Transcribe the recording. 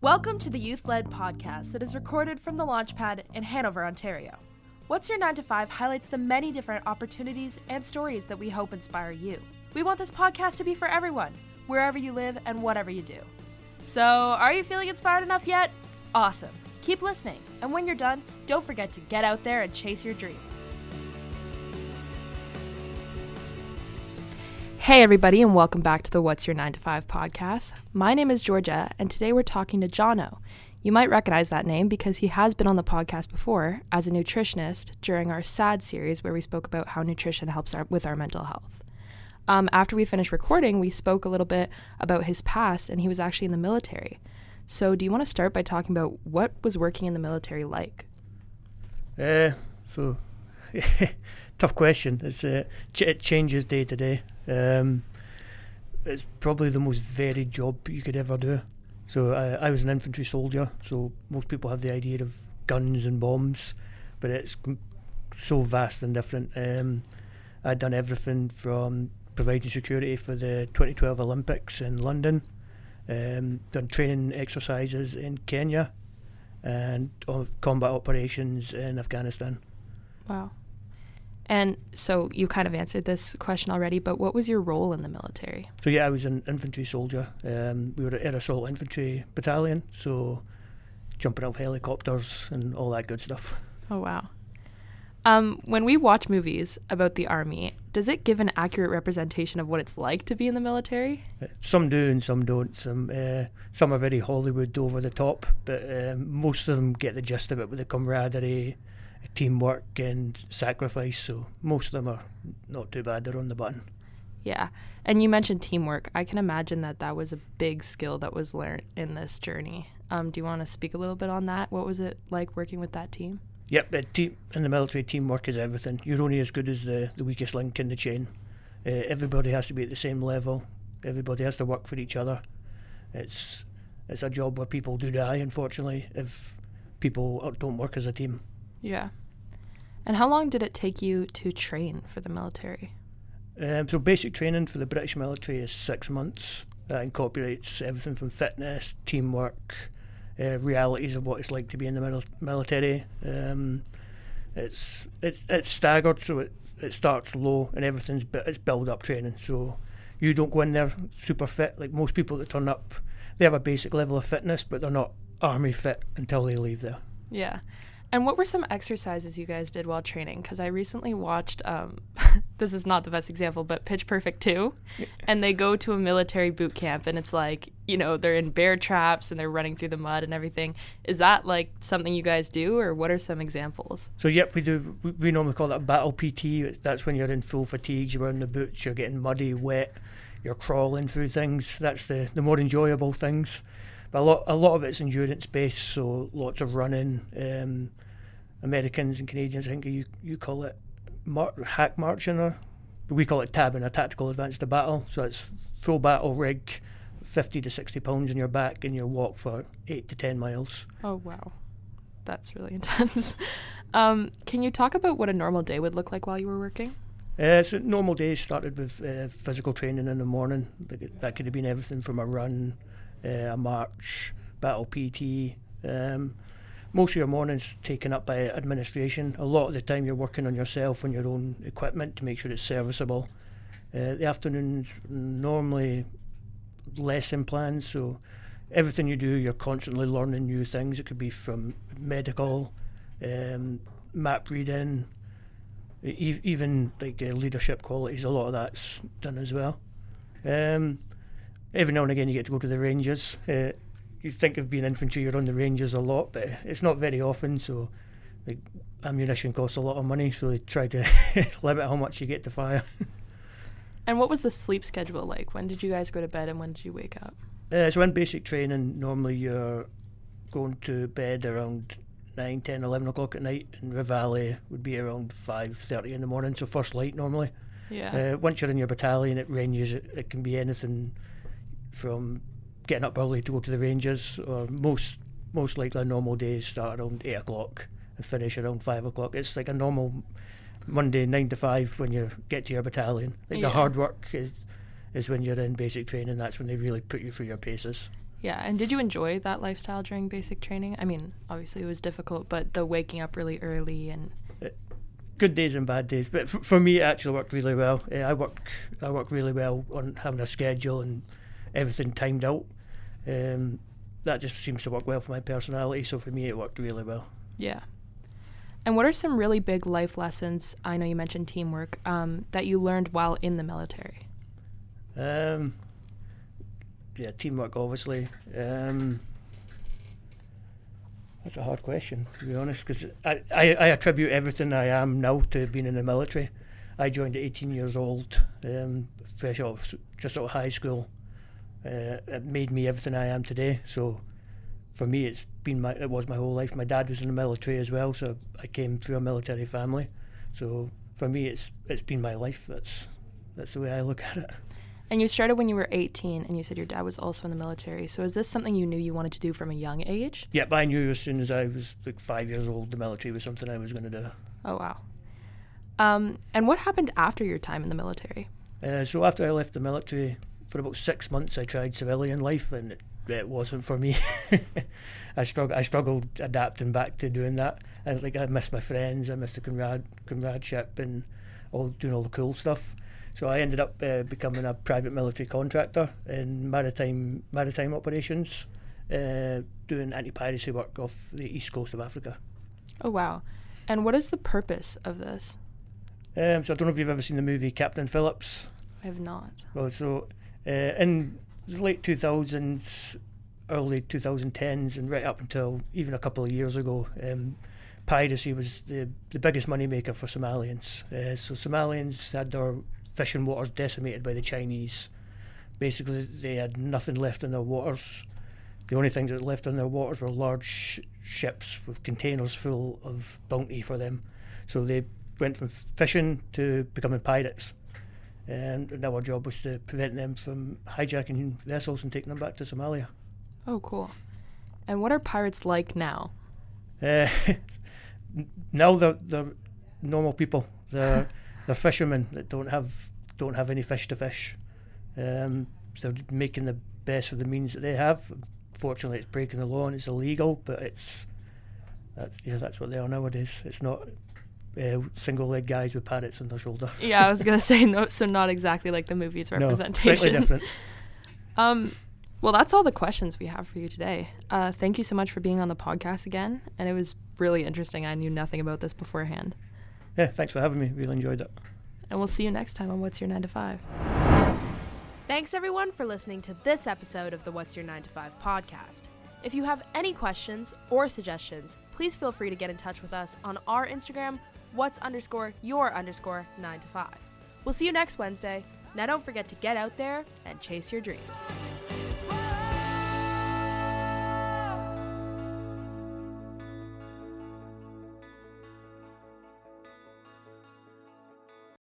Welcome to the Youth Led podcast that is recorded from the Launchpad in Hanover, Ontario. What's Your 9 to 5 highlights the many different opportunities and stories that we hope inspire you. We want this podcast to be for everyone, wherever you live and whatever you do. So, are you feeling inspired enough yet? Awesome. Keep listening, and when you're done, don't forget to get out there and chase your dreams. Hey, everybody, and welcome back to the What's Your 9 to 5 podcast. My name is Georgia, and today we're talking to Jono. You might recognize that name because he has been on the podcast before as a nutritionist during our SAD series where we spoke about how nutrition helps our, with our mental health. Um, after we finished recording, we spoke a little bit about his past, and he was actually in the military. So, do you want to start by talking about what was working in the military like? Uh, so, tough question. It's uh, ch- it changes day to day. Um, it's probably the most varied job you could ever do. So I, was an infantry soldier. So most people have the idea of guns and bombs, but it's so vast and different. Um, I'd done everything from providing security for the 2012 Olympics in London, um, done training exercises in Kenya, and combat operations in Afghanistan. Wow. And so you kind of answered this question already, but what was your role in the military? So yeah, I was an infantry soldier. Um, we were at Air Assault Infantry Battalion, so jumping off helicopters and all that good stuff. Oh wow. Um, when we watch movies about the army, does it give an accurate representation of what it's like to be in the military? Uh, some do and some don't. Some uh, some are very Hollywood over the top, but um, most of them get the gist of it with the camaraderie, teamwork and sacrifice. So most of them are not too bad. They're on the button. Yeah. And you mentioned teamwork. I can imagine that that was a big skill that was learned in this journey. Um, do you want to speak a little bit on that? What was it like working with that team? Yep, team, in the military, teamwork is everything. You're only as good as the, the weakest link in the chain. Uh, everybody has to be at the same level. Everybody has to work for each other. It's it's a job where people do die, unfortunately, if people don't work as a team. Yeah. And how long did it take you to train for the military? Um, so basic training for the British military is six months. That incorporates everything from fitness, teamwork, uh, realities of what it's like to be in the mil- military. Um, it's it's it's staggered, so it it starts low and everything's bu- it's build up training. So you don't go in there super fit like most people that turn up. They have a basic level of fitness, but they're not army fit until they leave there. Yeah. And what were some exercises you guys did while training? Because I recently watched, um, this is not the best example, but Pitch Perfect 2. And they go to a military boot camp and it's like, you know, they're in bear traps and they're running through the mud and everything. Is that like something you guys do or what are some examples? So, yep, we do. We, normally call that battle PT. That's when you're in full fatigues, you're wearing the boots, you're getting muddy, wet, you're crawling through things. That's the, the more enjoyable things. But a lot, a lot of it's endurance based, so lots of running. Um, Americans and Canadians, I think you you call it mar- hack marching, or we call it tabbing, a tactical advance to battle. So it's full battle rig, fifty to sixty pounds on your back, and you walk for eight to ten miles. Oh wow, that's really intense. um, can you talk about what a normal day would look like while you were working? Uh, so normal days started with uh, physical training in the morning. That could have been everything from a run, uh, a march, battle PT. Um, most of your mornings taken up by administration. A lot of the time you're working on yourself on your own equipment to make sure it's serviceable. Uh, the afternoons normally lesson plans, so everything you do, you're constantly learning new things. It could be from medical, um, map reading, e- even like uh, leadership qualities. A lot of that's done as well. Um, every now and again, you get to go to the ranges. Uh, you think of being infantry, you're on the ranges a lot, but it's not very often. So, like ammunition costs a lot of money, so they try to limit how much you get to fire. and what was the sleep schedule like? When did you guys go to bed, and when did you wake up? Uh, so in basic training, normally you're going to bed around 9, 10, 11 o'clock at night, and Reveille would be around 5.30 in the morning, so first light normally. Yeah. Uh, once you're in your battalion, it ranges, it, it can be anything from getting up early to go to the ranges, or most most likely normal days start around eight o'clock and finish around five o'clock. It's like a normal Monday nine to five when you get to your battalion. Like Yeah. the hard work is is when you're in basic training. That's when they really put you through your paces. Yeah, and did you enjoy that lifestyle during basic training? I mean, obviously it was difficult, but the waking up really early and good days and bad days. But f- for me, it actually worked really well. Uh, I work I work really well on having a schedule and everything timed out. Um, that just seems to work well for my personality. So for me, it worked really well. yeah. And what are some really big life lessons? I know you mentioned teamwork um, that you learned while in the military. Um, yeah, teamwork, obviously. Um, that's a hard question, to be honest, because I, I, I attribute everything I am now to being in the military. I joined at 18 years old, um, fresh out of, s- just out of high school. Uh, it made me everything I am today. So, for me, it's been my it was my whole life. My dad was in the military as well, so I came through a military family. So for me, it's it's been my life. That's that's the way I look at it. And you started when you were 18, and you said your dad was also in the military. So is this something you knew you wanted to do from a young age? Yep, I knew as soon as I was like five years old, the military was something I was going to do. Oh, wow. Um, and what happened after your time in the military? Uh, so after I left the military, for about six months, I tried civilian life, and it, it wasn't for me. I struggled. I struggled adapting back to doing that. I like I missed my friends. I missed the comrade comradeship and all doing all the cool stuff. So I ended up uh, becoming a private military contractor in maritime maritime operations, uh, doing anti-piracy work off the east coast of Africa. Oh, wow. And what is the purpose of this? Um, so I don't know if you've ever seen the movie Captain Phillips. I have not. Well, so uh, in the late 2000s, early 2010s, and right up until even a couple of years ago, um, piracy was the, the biggest moneymaker for Somalians. Uh, so Somalians had their fishing waters decimated by the Chinese. Basically, they had nothing left in their waters. The only things that were left in their waters were large sh- ships with containers full of bounty for them. So they went from fishing to becoming pirates and, and our job was to prevent them from hijacking vessels and taking them back to Somalia. Oh, cool. And what are pirates like now? Uh, now they're, they're normal people. They're they're fishermen that don't have don't have any fish to fish. Um, they're making the best of the means that they have. Fortunately, it's breaking the law and it's illegal, but it's that's yeah, that's what they are nowadays. It's not uh, single leg guys with parrots on their shoulder. Yeah, I was gonna say no, so not exactly like the movie's representation. No, representation. slightly different. Um, well, that's all the questions we have for you today. Uh, thank you so much for being on the podcast again, and it was really interesting. I knew nothing about this beforehand, Yeah, thanks for having me. Really enjoyed it. and we'll see you next time on What's Your Nine to Five. Thanks everyone for listening to this episode of the What's Your Nine to Five podcast. If you have any questions or suggestions, please feel free to get in touch with us on our Instagram, what's underscore your underscore nine to five. We'll see you next Wednesday. Now don't forget to get out there and chase your dreams.